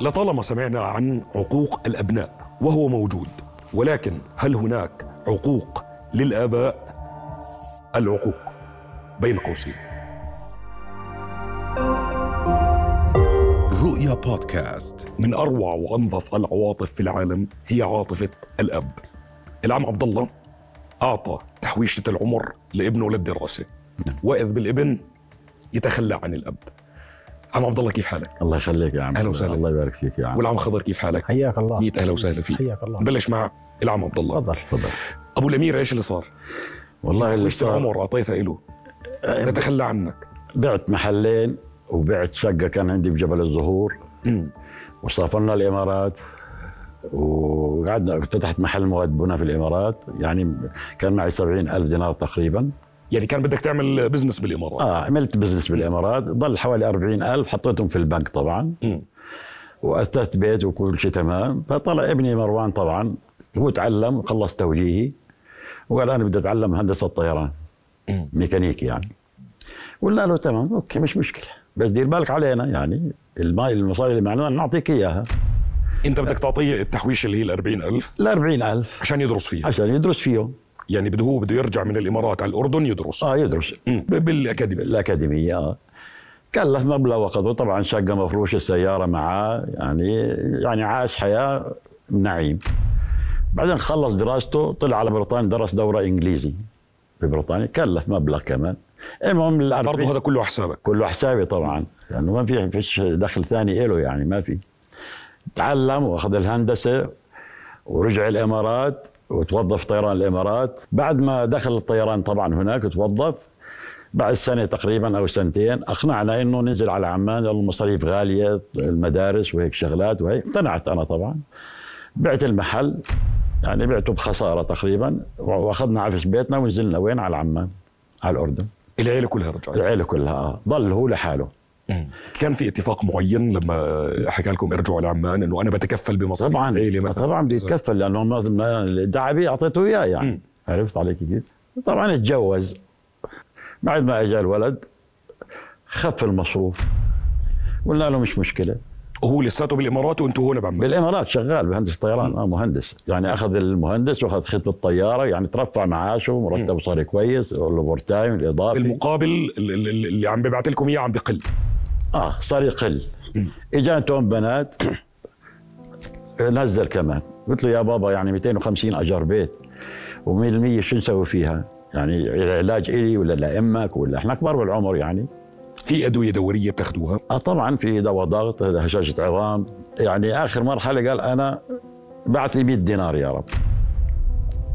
لطالما سمعنا عن عقوق الأبناء وهو موجود ولكن هل هناك عقوق للآباء؟ العقوق بين قوسين. رؤيا بودكاست. من أروع وأنظف العواطف في العالم هي عاطفة الأب. العم عبد الله أعطى تحويشة العمر لابنه للدراسة. وإذ بالابن يتخلى عن الأب. عم عبد الله كيف حالك؟ الله يخليك يا عم. أهلا وسهلا. الله يبارك فيك يا عم. والعم خضر كيف حالك؟ حياك الله. ميت أهلا وسهلا فيك. حياك الله. نبلش مع العم عبد الله. تفضل تفضل. أبو الأمير إيش اللي صار؟ والله اللي صار العمر اعطيتها له نتخلى عنك. بعت محلين وبعت شقة كان عندي في جبل الزهور. وسافرنا الإمارات. وقعدنا فتحت محل مواد بناء في الإمارات. يعني كان معي سبعين ألف دينار تقريبا. يعني كان بدك تعمل business بالإمارات. آه عملت business بالإمارات. ضل حوالي أربعين ألف حطيتهم في البنك طبعا. مم. وأثثت بيت وكل شيء تمام. فطلع ابني مروان طبعا. هو تعلم خلص توجيهي. وقال أنا بدي أتعلم هندسة طيران. ميكانيكي يعني. قلنا له تمام okay مش مشكلة. بس دير بالك علينا يعني. الماي المصاري اللي معنا نعطيك إياها. أنت بدك تعطيه التحويشه اللي هي ال 40000 ال 40000 عشان يدرس فيها. عشان يدرس فيه يعني بده هو بده يرجع من الإمارات على الأردن يدرس. آه يدرس. بالأكاديمية. الأكاديمية آه. كلف مبلغ وقدره. طبعا شقة مفروشه السيارة معاه. يعني يعني عاش حياة نعيم. بعدين خلص دراسته طلع على بريطانيا درس دورة إنجليزي في بريطانيا كلف مبلغ كمان. المهم ال برضه هذا كله حسابك. كله حسابي طبعا. لأنه ما في فيش دخل ثاني له يعني ما في. تعلم وأخذ الهندسة ورجع الإمارات. وتوظف طيران الإمارات. بعد ما دخل الطيران طبعا هناك توظف. بعد سنة تقريبا أو سنتين أقنعنا إنه ننزل على عمان المصاريف غالية المدارس وهيك شغلات وهيك. اقتنعت أنا طبعا. بعت المحل يعني بعته بخسارة تقريبا وأخذنا عفش بيتنا ونزلنا. وين؟ على عمان على الأردن. العيلة كلها رجعت. العيلة كلها آه. ضل هو لحاله. كان في اتفاق معين لما حكى لكم ارجعوا لعمان إنه أنا بتكفل بمصاريف طبعا. العيله مثلا طبعا بيتكفل لأنه ما- اعطيته إياه يعني. عرفت علي كيف؟ طبعا اتجوز. بعد ما اجى الولد خف المصروف. قلنا له مش مشكلة. وهو لساته بالإمارات وأنتم هون بعمان. بالإمارات شغال بهندس طيران. آه مهندس. يعني أخذ المهندس وأخذ خدمة الطيارة يعني ترفع معاشه مرتبه صار كويس ال overtime الإضافي. بالمقابل ال- ال- ال- اللي عم ببعث لكم إياه عم بقل. آه صار يقل. اجانتهم بنات نزل كمان. قلت له يا بابا يعني 250 أجار بيت و100% شو نسوي فيها؟ يعني العلاج إلي ولا لأمك ولا إحنا كبار بالعمر يعني. في أدوية دورية بتاخذوها آه طبعا في دواء ضغط هذا هشاشة عظام. يعني آخر مرحلة قال أنا بعت لي 100 دينار يا رب.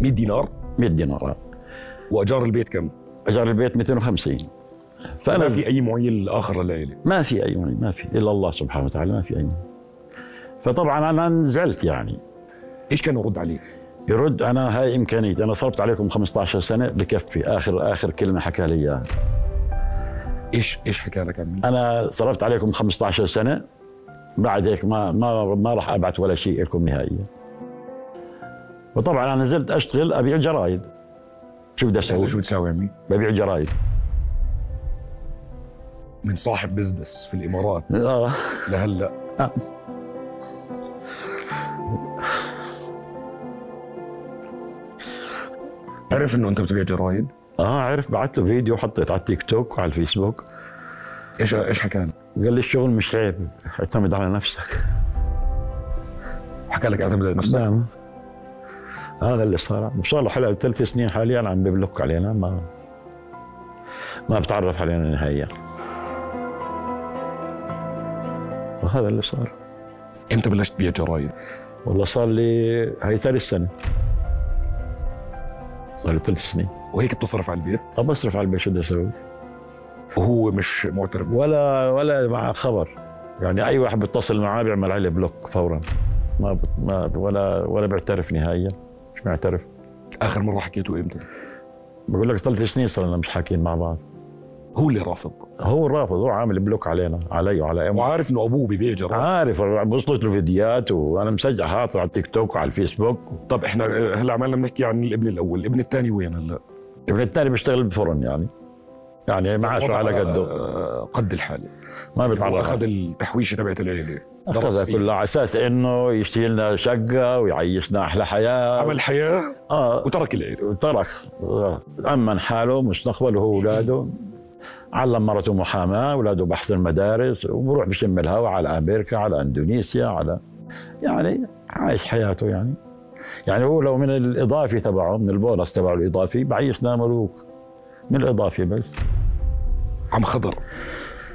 100 دينار؟ 100 دينار وأجار البيت كم؟ أجار البيت 250 فأنا ما في أي معين اخر للعيله ما في أي معين ما في إلا الله سبحانه وتعالى ما في أي معين. فطبعا أنا نزعلت يعني إيش كان يرد عليه؟ يرد أنا هاي امكانيتي أنا صرفت عليكم 15 سنة بكفي آخر آخر كلمة حكى لي إياها إيش إيش حكى لك عمي؟ أنا صرفت عليكم 15 سنة بعد هيك ما ما ما راح ابعت ولا شيء لكم نهائيا وطبعا أنا نزلت أشتغل أبيع جرايد شو بدي أسوي؟ شو بتساوي عمي؟ ببيع جرايد من صاحب business في الإمارات. آه. لهلا. آه. عرف إنه أنت بتبيع جرايد؟ آه عرف. بعت له فيديو حطيت على التيك توك وعلى الفيسبوك. إيش إيش حكى لك؟ قال لي الشغل مش عيب اعتمد على نفسك. حكى لك اعتمد على نفسك؟ نعم. هذا اللي صار. وصار له حلقة ثلاث سنين حاليا عم ببلوك علينا ما ما بتعرف علينا نهائيا. وهذا اللي صار. إمتى بلشت تبيع جرايد؟ والله صار لي هي ثالث سنة. صار لي ثلاث سنين. وهيك بتصرف على البيت؟ طب أصرف على البيت شو بدي أسوي؟ وهو مش معترف؟ ولا ولا مع خبر. يعني أي واحد بيتصل معاه بيعمل عليه block فورا. ما بت- ما ولا ولا بيعترف نهائيا. مش بيعترف آخر مرة حكيته إمتى؟ بقول لك ثلاث سنين صرنا مش حاكيين مع بعض. هو اللي رافض. هو رافض هو عامل block علينا علي وعلى امه وعارف إنه أبوه ببيع عارف وصلت له فيديوهات وأنا مسجل حاطط على التيك توك وعلى الفيسبوك. طب إحنا هلأ عمالنا بنحكي عن الابن الأول الابن الثاني وين هلأ؟ ابن الثاني بيشتغل بفرن يعني. يعني معاشه وضع على قده. آه، قد الحال. ما هو بيتعرف أخذ التحويشه تبعت العيلة. كلها على أساس إنه يشتري لنا شقة ويعيشنا أحلى حياة. عمل حياة آه. وترك العيلة. وترك. أمن حاله مستقبله هو وأولاده. علم مرته محاماة اولاده بحث المدارس وبروح بشم الهواء على أمريكا على إندونيسيا على يعني عايش حياته يعني. يعني هو لو من الإضافي تبعه من البونص تبعه الإضافي بعيشنا ملوك. من الإضافي بس. عم خضر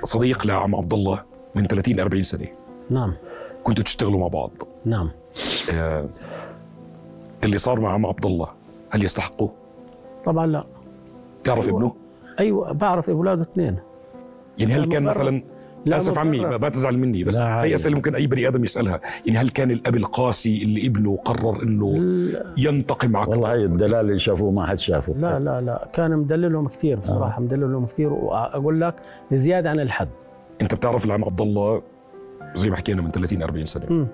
صديق لعم عبد الله من 30 40 سنة. نعم. كنتوا تشتغلوا مع بعض. نعم. آه، اللي صار مع عم عبد الله هل يستحقه؟ طبعا لا. تعرف. ابنه؟ أيوه بعرف اولاده اثنين يعني هل كان. مثلا لا أسف عمي. ما ما تزعل مني بس. هي أسئلة ممكن أي بني آدم يسألها يعني هل كان الأب القاسي اللي ابنه قرر إنه ينتقم معك والله هي الدلال اللي شافوه ما حد شافه لا لا, لا. كان مدللهم كثير بصراحة مدللهم كثير وأقول لك زيادة عن الحد أنت بتعرف العم عبد الله زي ما حكينا من 30 40 سنة مم.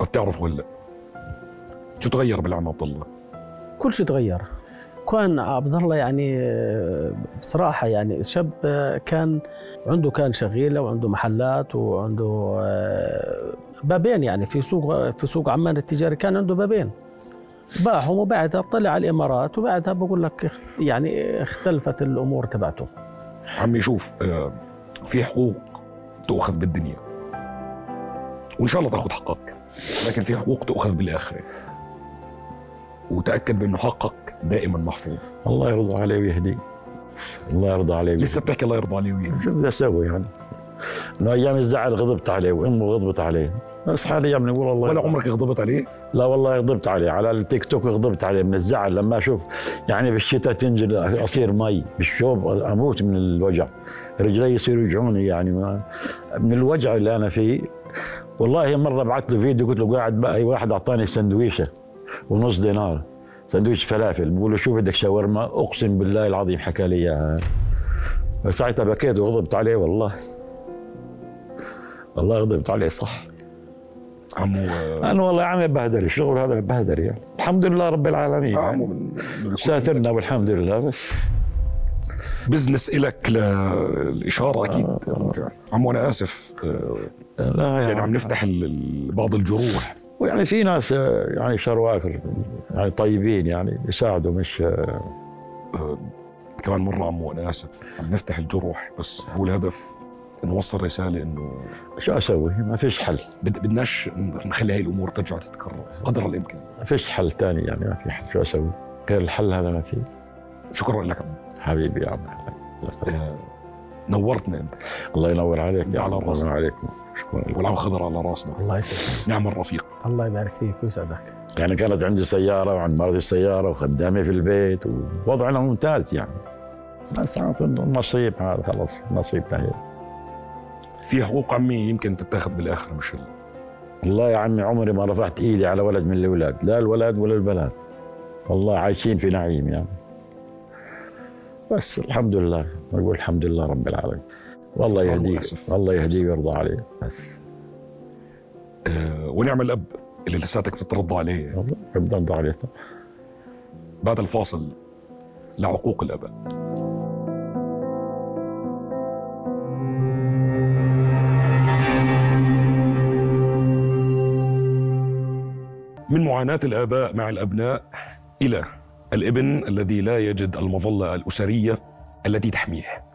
وبتعرفه هلا شو تغير بالعم عبد الله؟ كل شيء تغير كان عبد الله يعني بصراحة يعني شاب كان عنده كان شغيلة وعنده محلات وعنده آه، بابين يعني في سوق في سوق عمان التجاري كان عنده بابين. باعهم وبعدها طلع على الإمارات وبعدها بقول لك يعني اختلفت الأمور تبعته. عمي شوف آه، في حقوق تؤخذ بالدنيا. وإن شاء الله تأخذ حقك لكن في حقوق تؤخذ بالآخرة. وتأكد بأنه حقك دائما محفوظ. الله يرضى عليه ويهديه. الله يرضى عليه ويهديه. لسه بتحكي الله يرضى عليه وياه شو بدي أسوي يعني؟ إنه أيام الزعل غضبت عليه وأمه غضبت عليه. بس حاليا بنقول الله ولا. عمرك غضبت عليه؟ لا والله غضبت عليه. على التيك توك غضبت عليه من الزعل. لما أشوف يعني بالشتاء تنزل أصير مي بالشوب أموت من الوجع. رجلي يصيروا يوجعوني يعني ما من الوجع اللي أنا فيه. والله مرة بعثت له فيديو قلت له قاعد بقى واحد أعطاني سندويشة. ونص دينار. سندويش فلافل؟ بقول له شو بدك شاورما؟ أقسم بالله العظيم حكى لي إياها. فساعتها بكيت وغضبت عليه والله. والله غضبت عليه صح. عمو آه، أنا والله يا عمي بهدل الشغل هذا بهدل يعني. الحمد لله رب العالمين. يعني. ساترنا والحمد لله بس. بزنس إلك للإشارة أكيد عمو أنا آسف آه، لا يعني يعني, عم نفتح بعض الجروح. يعني في ناس آه، يعني شرواكر يعني طيبين يعني يساعدوا مش آه، آه، كمان مرة عمو أنا آسف عم نفتح الجروح بس هو الهدف نوصل رسالة إنه شو أسوي؟ ما فيش حل. بد- بدناش نخلي هاي الأمور ترجع تتكرر قدر الإمكان. ما فيش حل ثاني يعني ما في حل. شو أسوي؟ غير الحل هذا ما في. شكرا لك. عمو حبيبي يا عم. نورتنا أنت. الله ينور عليك يا عم. الله عليكم. شكرا. لك. والعم خضر على راسنا. الله يسعدك نعم الرفيق. الله يبارك فيك ويسعدك. يعني كانت عندي سيارة وعند مرتي سيارة وخدامي في البيت ووضعنا ممتاز يعني. بس النصيب هذا خلص نصيبنا هي في حقوق عمي يمكن تتاخذ بالآخرة مش ال- والله يا عمي عمري ما رفعت إيدي على ولد من الأولاد لا الولد ولا البنات. والله عايشين في نعيم يعني. بس الحمد لله نقول الحمد لله رب العالمين. والله يهديه. الله يهديه ويرضى عليه بس. آه، ونعم الأب اللي لساتك بتترضى عليه. والله ربنا يرضى عليه. طبعا بعد الفاصل لعقوق الآباء من معاناة الآباء مع الأبناء إلى الابن الذي لا يجد المظلة الأسرية التي تحميه.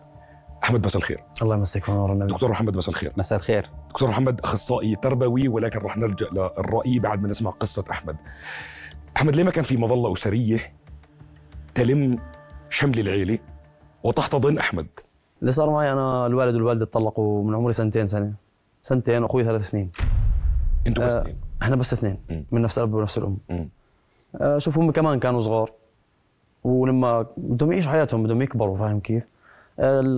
أحمد مساء الخير. الله يمسك ونور النبي دكتور محمد مساء الخير. مساء الخير. دكتور محمد أخصائي تربوي ولكن رح نلجأ للرأي بعد ما نسمع قصة أحمد. أحمد ليه ما كان في مظلة أسرية تلم شمل العيلة وتحتضن أحمد؟ اللي صار معي أنا الوالد والوالدة تطلقوا من عمري سنتين سنة. سنتين واخوي ثلاث سنين. أنتوا بس آه. اثنين. إحنا بس اثنين مم. من نفس الأب ونفس الأم. آه، شوف هم كمان كانوا صغار. ولما بدهم يعيشوا حياتهم بدهم يكبروا فاهم كيف؟ آه،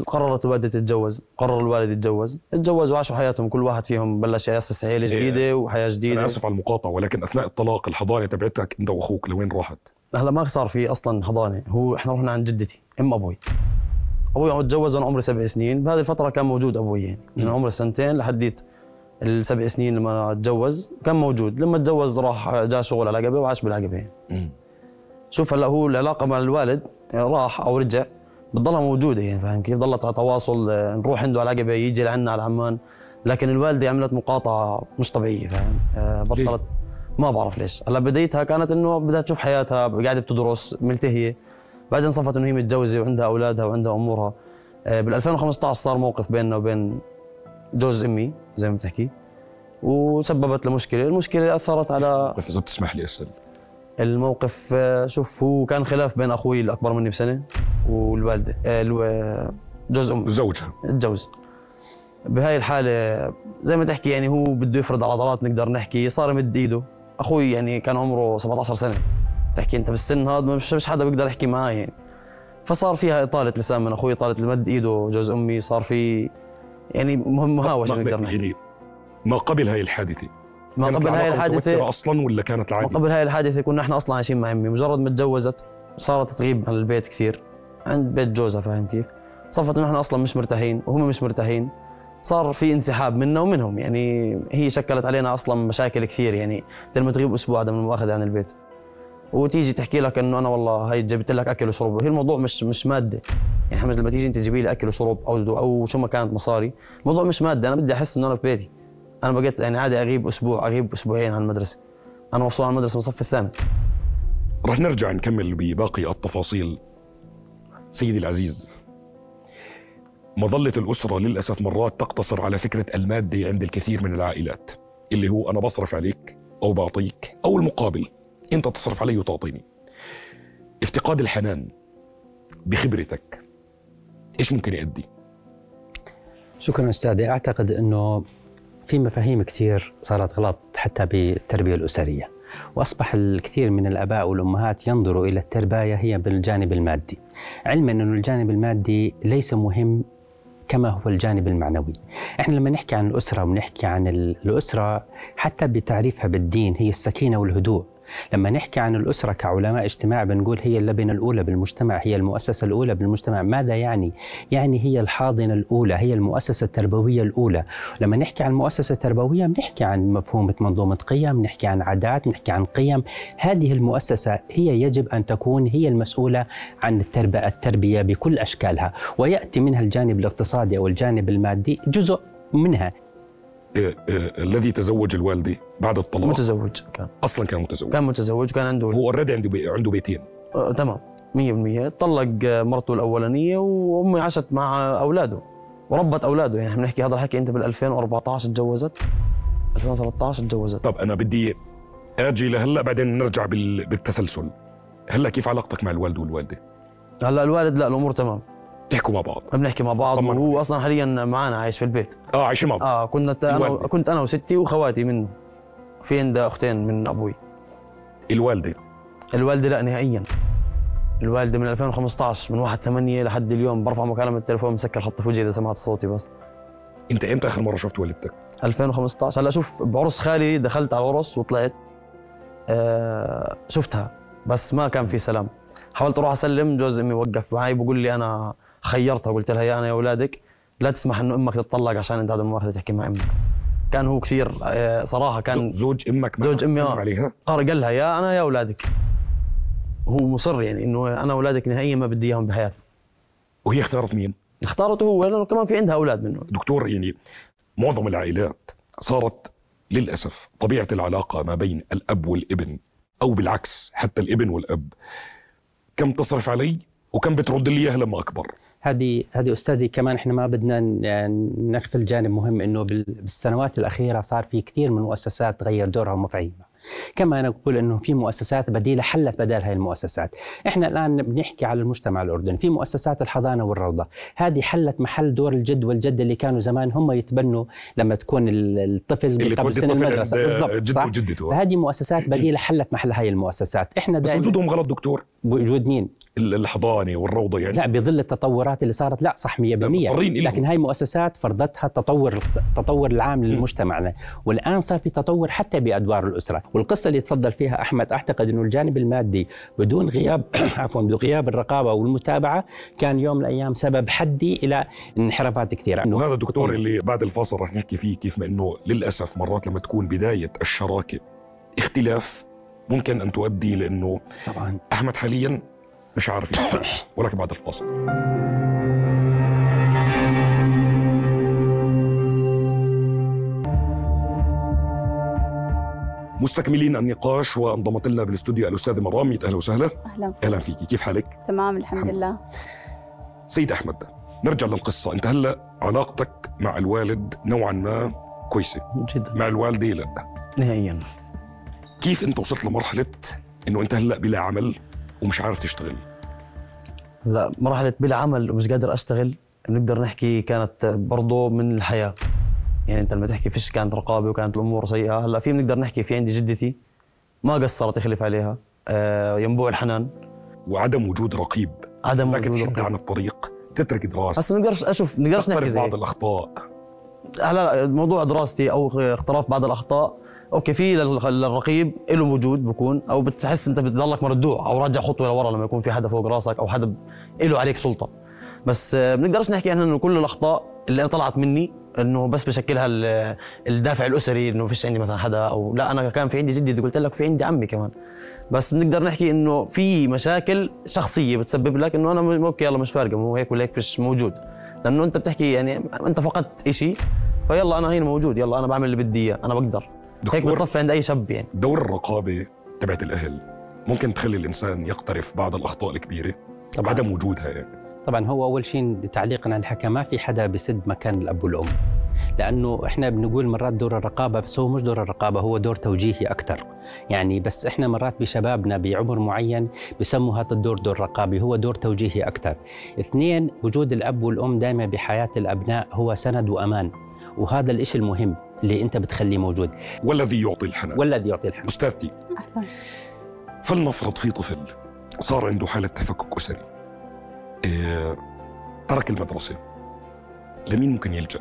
قررت الوالده تتجوز قرر الوالد يتجوز. تجوزوا وعاشوا حياتهم كل واحد فيهم بلش ياسس عيله جديدة وحياة جديدة. أنا آسف على المقاطعة ولكن أثناء الطلاق الحضانة تبعتك أنت وأخوك لوين راحت؟ هلا ما صار في أصلا حضانة. هو إحنا رحنا عند جدتي أم أبوي. أبوي عم تجوز وأنا عمري سبع سنين. بهذه الفترة كان موجود أبوي يعني. من. عمر السنتين لحديت السبع سنين لما تجوز كان موجود. لما تجوز راح جاء شغل على العقبه وعاش بالعقبه يعني. شوف هلا هو العلاقة مع الوالد راح أو رجع بتضلها موجودة يعني فاهم كيف؟ ضلت على تواصل آه، نروح عنده على عقبه يجي لعنا على عمان لكن الوالدة عملت مقاطعة مش طبيعية فاهم؟ آه، بطلت. ما بعرف ليش. هلا بدايتها كانت إنه بدها تشوف حياتها قاعدة بتدرس ملتهية. بعدين صفت إنه هي متجوزة وعندها أولادها وعندها أمورها. بال 2015 صار موقف بيننا وبين جوز أمي زي ما بتحكي. وسببت لمشكله، المشكلة أثرت على إذا بتسمح لي أسأل. الموقف آه، شوف هو كان خلاف بين أخوي الأكبر مني بسنة والوالده آه، جوز أمي. زوجها. اتجوز بهاي الحالة زي ما تحكي يعني هو بده يفرض على عضلات نقدر نحكي صار يمد إيده. أخوي يعني كان عمره 17 سنة. تحكي أنت بالسن هذا مش مش حدا بيقدر يحكي معاه يعني. فصار فيها إطالة لسان من أخوي إطالة مد إيده جوز أمي صار في يعني ما- نقدر نحكي. يعني ما قبل هاي الحادثة ما قبل هاي متوترة أصلا ولا كانت ما عادي؟ قبل هاي الحادثة كنا إحنا أصلا عايشين مع أمي مجرد ما تجوزت صارت تغيب عن البيت كثير. عند بيت جوزها فاهم كيف؟ صفت إنه إحنا أصلا مش مرتاحين وهم مش مرتاحين. صار في انسحاب منا ومنهم يعني هي شكلت علينا أصلا مشاكل كثير يعني لما تغيب أسبوع عدم المؤاخذة عن البيت. وتيجي تحكي لك إنه أنا والله هي جبت لك أكل وشرب. هي الموضوع مش مش مادة. يعني حمد لما تيجي أنت تجيبي لي أكل وشرب أو أو شو ما كانت مصاري الموضوع مش مادة. أنا بدي أحس إنه أنا في بيتي. أنا بقيت يعني عادي أغيب أسبوع أغيب أسبوعين عن المدرسة. أنا مفصول عن المدرسة من الصف الثامن رح نرجع نكمل بباقي التفاصيل. سيدي العزيز مظلة الأسرة للأسف مرات تقتصر على فكرة المادة عند الكثير من العائلات اللي هو أنا بصرف عليك أو بعطيك أو المقابل. أنت تصرف علي وتعطيني. افتقاد الحنان بخبرتك إيش ممكن يؤدي؟ شكرا أستاذي. أعتقد إنه في مفاهيم كثير صارت غلط حتى بالتربية الأسرية. وأصبح الكثير من الآباء والأمهات ينظروا إلى الترباية هي بالجانب المادي. علما انه الجانب المادي ليس مهم كما هو الجانب المعنوي. إحنا لما نحكي عن الأسرة ونحكي عن ال- الأسرة حتى بتعريفها بالدين هي السكينة والهدوء. لما نحكي عن الأسرة كعلماء اجتماع بنقول هي اللبنة الأولى بالمجتمع هي المؤسسة الأولى بالمجتمع. ماذا يعني؟ يعني هي الحاضنة الأولى هي المؤسسة التربوية الأولى. لما نحكي عن مؤسسة تربوية بنحكي عن مفهومة منظومة قيم نحكي عن عادات نحكي عن قيم. هذه المؤسسة هي يجب أن تكون هي المسؤولة عن التربية, التربية بكل أشكالها. ويأتي منها الجانب الاقتصادي أو الجانب المادي جزء منها. الذي تزوج الوالدة بعد الطلاق. متزوج كان. أصلا كان متزوج. كان متزوج وكان عنده هو already عنده بي... عنده بيتين. آه تمام. 100% طلق مرته الأولانية وأمي عاشت مع أولاده وربت أولاده. يعني إحنا بنحكي هذا الحكي أنت بال 2014 تجوزت. 2013 تجوزت. طب أنا بدي أجي لهلأ بعدين نرجع بال... بالتسلسل. هلأ كيف علاقتك مع الوالد والوالدة؟ هلأ الوالد لأ الأمور تمام. تحكوا مع بعض. بنحكي مع بعض طمن. وهو أصلا حاليا معنا عايش في البيت. آه عايشين مع بعض آه كنت أنا الوالدة. كنت أنا وستي وخواتي منه في عندها أختين؟ من أبوي. الوالدة. الوالدة لا نهائيا. الوالدة من 2015 من 1 8 لحد اليوم. برفع مكالمة التليفون مسكر خط في وجهي إذا سمعت صوتي بس. أنت إمتى آخر مرة شفت والدتك؟ 2015 هلأ شوف بعرس خالي دخلت على العرس وطلعت آه شفتها. بس ما كان في سلام. حاولت أروح أسلم جوز أمي وقف معي بقول لي أنا خيرتها قلت لها يا أنا يا أولادك لا تسمح إنه أمك تتطلق عشان أنت هذا مؤاخذه تحكي مع أمك. كان هو كثير آه صراحة كان زو- زوج أمك ما زوج أمي. عليها قال لها يا أنا يا أولادك. هو مصر يعني إنه أنا اولادك نهائيا ما بدي إياهم بحياتي. وهي اختارت مين؟ اختارته هو لأنه كمان في عندها أولاد منه. دكتور يعني معظم العائلات صارت للأسف طبيعة العلاقة ما بين الأب والابن أو بالعكس حتى الابن والأب. كم تصرف علي وكم بترد لي اياها لما أكبر. هذه هذه أستاذي كمان إحنا ما بدنا نغفل جانب مهم إنه بال- بالسنوات الأخيرة صار في كثير من المؤسسات تغير دورها ومفاهيمها. كما نقول إنه في مؤسسات بديلة حلت بدال هاي المؤسسات. إحنا الآن بنحكي على المجتمع الأردني، في مؤسسات الحضانة والروضة، هذه حلت محل دور الجد والجده اللي كانوا زمان هم يتبنوا لما تكون ال- الطفل قبل سن المدرسة. بالضبط جده صح؟ وجدته. فهذه مؤسسات بديلة حلت محل هاي المؤسسات، إحنا بس وجودهم غلط دكتور. وجود مين؟ ال- الحضانة والروضة يعني. لا بظل التطورات اللي صارت لا صح 100% مضطرين إلهم. لكن هاي مؤسسات فرضتها تطور التطور العام لمجتمعنا والآن صار في تطور حتى بأدوار الأسرة. والقصة اللي تفضل فيها أحمد أعتقد إنه الجانب المادي بدون غياب عفوا بدون غياب الرقابة والمتابعة كان يوم من الأيام سبب حدي إلى انحرافات كثيرة. وهذا الدكتور اللي بعد الفاصل رح نحكي فيه كيف ما إنه للأسف مرات لما تكون بداية الشراكة اختلاف ممكن أن تؤدي لإنه طبعا. أحمد حاليا مش عارف ولكن بعد الفاصل. مستكملين النقاش وانضمت لنا بالاستوديو الاستاذه مرام. أهلا وسهلا. أهلا فيك. أهلا فيكي. كيف حالك؟ تمام الحمد الحمد لله. سيد أحمد نرجع للقصة. أنت هلأ علاقتك مع الوالد نوعا ما كويسة. جدا. مع الوالدة لأ. نهائيا. كيف أنت وصلت لمرحلة إنه أنت هلأ بلا عمل ومش عارف تشتغل؟ لا مرحلة بلا عمل ومش قادر أشتغل. بنقدر نحكي كانت برضه من الحياة. يعني انت لما تحكي فيش كانت رقابة وكانت الأمور سيئة هلأ في بنقدر نحكي في عندي جدتي ما قصرت يخلف عليها آه ينبوع الحنان. وعدم وجود رقيب. عدم وجود رقابة. عن الطريق تترك دراسه هسه نقدرش أشوف نقدرش نحكي زي بعض الأخطاء. هلأ موضوع دراستي أو اقتراف بعض الأخطاء okay في لل- للرقيب له وجود بكون أو بتحس أنت بتضلك مردوع أو راجع خطوة لورا لما يكون في حدا فوق راسك أو حدا له عليك سلطة. بس آه، بنقدرش نحكي إحنا إنه كل الأخطاء اللي أنا طلعت مني إنه بس بشكلها ال- الدافع الأسري إنه فيش عندي مثلا حدا أو لا أنا كان في عندي جدي قلت لك في عندي عمي كمان. بس بنقدر نحكي إنه في مشاكل شخصية بتسبب لك إنه أنا أوكي يلا مش فارقة مو هيك ولا هيك فيش موجود. لأنه أنت بتحكي يعني أنت فقدت إشي فيلا أنا هنا موجود يلا أنا بعمل اللي بدي إياه أنا بقدر. هيك بتصفي عند أي شاب يعني. دور الرقابة تبعت الأهل ممكن تخلي الإنسان يقترف بعض الأخطاء الكبيرة طبعاً. عدم وجودها يعني. طبعا هو أول شيء تعليقا على الحكى ما في حدا بسد مكان الأب والأم. لأنه إحنا بنقول مرات دور الرقابة بس هو مش دور الرقابة هو دور توجيهي أكثر يعني بس إحنا مرات بشبابنا بعمر معين بسموا هذا الدور دور رقابي هو دور توجيهي أكثر اثنين وجود الأب والأم دائما بحياة الأبناء هو سند وأمان. وهذا الإشي المهم اللي أنت بتخليه موجود. والذي يعطي الحنان. والذي يعطي الحنان. أستاذتي فلنفرض في طفل صار عنده حالة تفكك أسري. ترك المدرسة. لمين ممكن يلجأ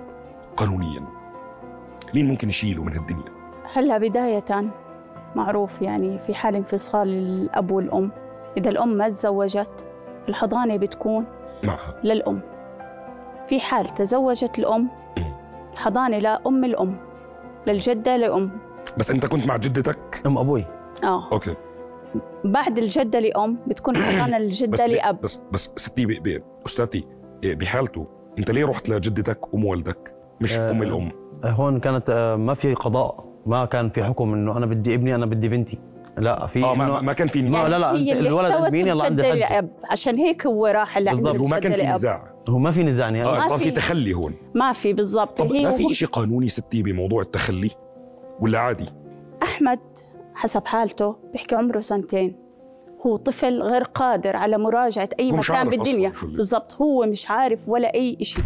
قانونيا؟ مين ممكن يشيله من هالدنيا؟ هلا بداية معروف يعني في حال انفصال الأب والأم. إذا الأم ما تزوجت الحضانة بتكون معها. للأم. في حال تزوجت الأم. الحضانة لأم الأم للجدة لأم. بس أنت كنت مع جدتك؟ أم أبوي. آه. okay. بعد الجدة لأم بتكون للجدة ليه- لأب. بس بس ستي أستاذتي إيه، بحالته أنت ليه رحت لجدتك أم والدك؟ مش آه، أم الأم. هون كانت آه، ما في قضاء ما كان في حكم إنه أنا بدي ابني أنا بدي بنتي. لا في آه إنه- ما, ما كان في نزاع لا لا هي اللي الولد مين؟ يلا عندي الحج لأب. عشان هيك هو راح لعند بالضبط، وما كان في نزاع. هو ما في نزاع يعني. آه ما صار في. تخلي هون. ما في بالضبط. طب هي ما في شيء قانوني ستي بموضوع التخلي؟ ولا عادي؟ أحمد حسب حالته بيحكي عمره سنتين. هو طفل غير قادر على مراجعة أي مكان بالدنيا. بالضبط هو مش عارف ولا أي إشي.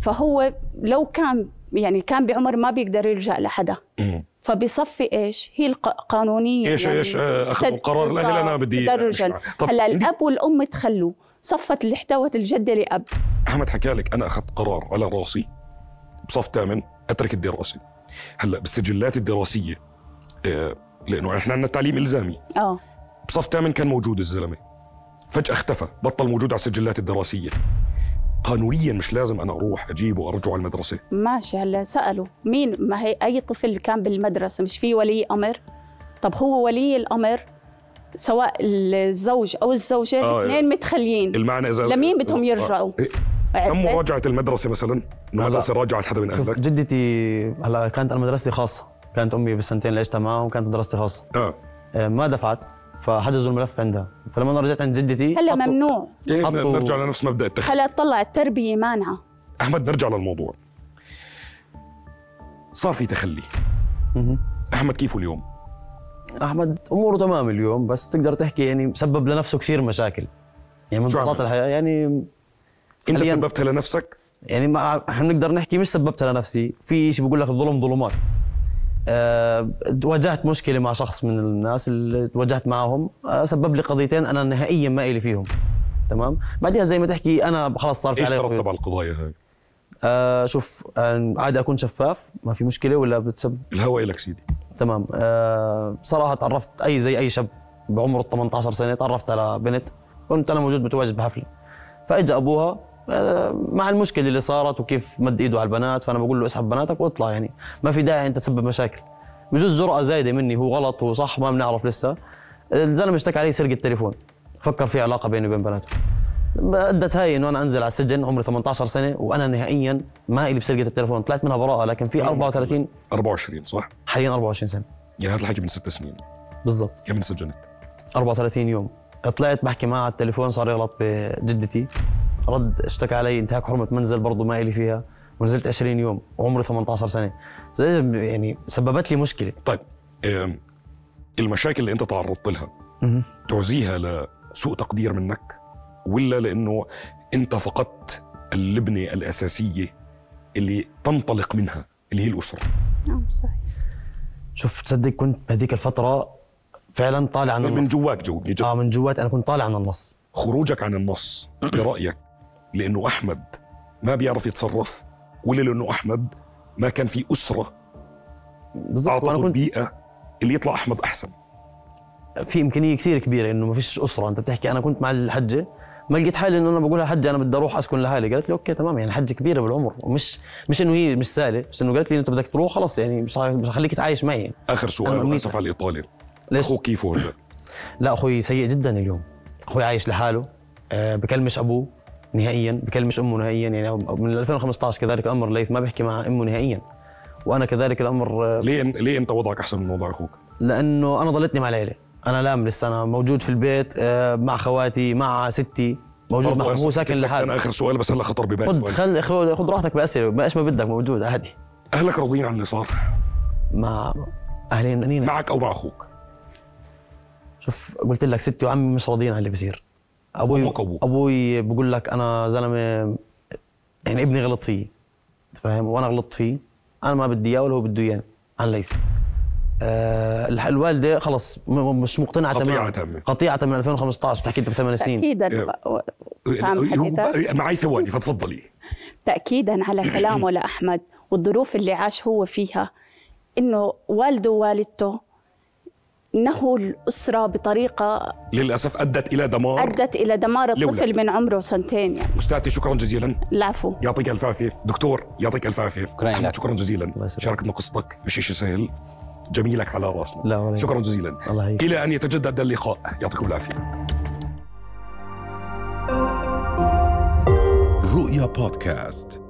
فهو لو كان يعني كان بعمر ما بيقدر يلجأ لحدا. مم. فبيصفي إيش؟ هي القانونيه إيش يعني إيش آه، اخذوا قرار الاهل أنا بدي هلا الأب والأم تخلوا. صفت اللي احتوت الجدة لأب. أحمد حكى لك أنا أخذت قرار على رأسي بصف ثامن أترك الدراسة. هلا بالسجلات الدراسية آه، لأنه إحنا عندنا تعليم إلزامي. آه. بصف ثامن كان موجود الزلمة. فجأة اختفى بطل موجود على السجلات الدراسية. قانونيا مش لازم أنا أروح أجيبه وأرجعه على المدرسة. ماشي هلا سألوا. مين؟ ما هي أي طفل كان بالمدرسة؟ مش في ولي أمر؟ طب هو ولي الأمر سواء الزوج أو الزوجة؟ آه، الاثنين متخليين. المعنى إذا لمين بدهم آه، يرجعوا؟ إيه، تم عرفت؟ مراجعة المدرسة مثلا. المدرسة راجعت حدا من شوف أهلك؟ جدتي هلا كانت أنا مدرستي خاصة. كانت أمي بالسنتين اللي عشتها معهم كانت مدرستي خاصة. آه. آه، ما دفعت فحجزوا الملف عندها. فلما أنا رجعت عند جدتي هلا ممنوع. إيه، حطوا- نرجع لنفس مبدأ التخلي هلا طلع التربية مانعة. أحمد نرجع للموضوع. صار في تخلي. أحمد كيفه اليوم؟ أحمد أموره تمام اليوم بس تقدر تحكي يعني سبب لنفسه كثير مشاكل. يعني من ضغوطات؟ الحياة يعني أنت سببتها لنفسك؟ يعني ما إحنا بنقدر نحكي مش سببتها لنفسي في شيء بيقول لك الظلم ظلمات. أه واجهت مشكلة مع شخص من الناس اللي واجهت معهم أه سبب لي قضيتين أنا نهائيا ما إلي فيهم. تمام؟ بعدها زي ما تحكي أنا خلاص صار في إيش ترتب على القضايا هاي؟ أه شوف أه عادي أكون شفاف ما في مشكلة ولا بتسب. الهوى لك سيدي. تمام. أه صراحة تعرفت أي زي أي شاب بعمر ال 18 سنة تعرفت على بنت كنت أنا موجود متواجد بحفلة. فاجى أبوها آه، مع المشكلة اللي صارت وكيف مد إيده على البنات فأنا بقول له اسحب بناتك واطلع يعني. ما في داعي أنت تسبب مشاكل. بجوز جرأة زايدة مني هو غلط هو صح ما بنعرف لسه. الزلمة اشتكى علي سرقة تليفون. فكر في علاقة بيني وبين بناتهم ادت هاي إنه أنا أنزل على السجن عمري 18 سنة وأنا نهائيا ما إلي بسرقة التليفون. طلعت منها براءة لكن في 34 24 صح؟ حاليا 24 سنة. يعني هذا الحكي من ست سنين. بالضبط. كم انسجنت؟ 34 يوم. طلعت بحكي معه على التليفون صار يغلط بجدتي. رد اشتكى علي انتهاك حرمة منزل برضه ما إلي فيها ونزلت 20 يوم وعمري 18 سنة. زي يعني سببت لي مشكلة. طيب المشاكل اللي انت تعرضت لها تعزيها لسوء تقدير منك ولا لأنه انت فقدت اللبنة الأساسية اللي تنطلق منها اللي هي الاسره نعم صحيح. شوف تصدق كنت بهذيك الفترة فعلا طالع عن من النص. جواك جاوبني جد. آه من جوات أنا كنت طالع عن النص. خروجك عن النص برأيك لأنه أحمد ما بيعرف يتصرف ولا لأنه أحمد ما كان في أسرة بالضبط كنت البيئه اللي يطلع أحمد أحسن. في إمكانية كثير كبيرة إنه ما فيش أسرة أنت بتحكي أنا كنت مع الحجة ما لقيت حالي إنه أنا بقول لها حجه أنا بدي أروح أسكن لحالي قالت لي أوكي تمام يعني حجة كبيرة بالعمر ومش مش إنه هي مش سهلة بس إنه قالت لي أنت بدك تروح خلص يعني مش مش هخليك تعايش معي. آخر أنا سؤال مميت. آسف على الإطالة. ليش؟ أخوك كيفه هلا؟ لا أخوي سيء جدا اليوم. أخوي عايش لحاله أه بكلمش أبوه. نهائيا بكلمش أمه نهائيا يعني من 2015 كذلك الأمر ليث ما بيحكي مع أمه نهائيا. وأنا كذلك الأمر آه، ليه انت ليه أنت وضعك أحسن من وضع أخوك؟ لأنه أنا ضلتني مع العيلة. أنا لام لسه أنا موجود في البيت آه، مع خواتي مع ستي موجود مع هو ساكن لحاله أنا آخر سؤال بس هلا خطر ببالي خذ سؤال. خل خذ خذ راحتك بأسئلة. ما إيش ما بدك موجود عادي. أهلك راضيين عن اللي صار؟ مع أهلي نينا معك أو مع أخوك؟ شوف قلت لك ستي وعمي مش راضيين عن اللي بصير أبوي. أبوي بقول لك أنا زلمة يعني ابني غلط فيه. أنت فاهم؟ وأنا غلطت فيه. أنا ما بدي إياه ولا هو بده اياني عن ليث آه الح- الوالدة خلص مش مقتنعة قطيعة تماما. تامة. قطيعة من 2015 بتحكي أنت بثمان سنين. تاكيدا؟ معي ثواني فتفضلي. تأكيدا على كلامه لأحمد والظروف اللي عاش هو فيها. إنه والده ووالدته نهوا الأسرة بطريقة للأسف أدت إلى دمار أدت إلى دمار لولا. الطفل من عمره سنتين يعني. أستاذتي شكرا جزيلا. العفو. يعطيك ألف عافية. دكتور يعطيك ألف عافية. شكراً جزيلا. يسلمك. شاركتنا قصتك مش شيء سهل جميلك على راسنا. لا ولا شكرا جزيلا. الله. إلى أن يتجدد اللقاء. يعطيكم العافية. رؤيا بودكاست.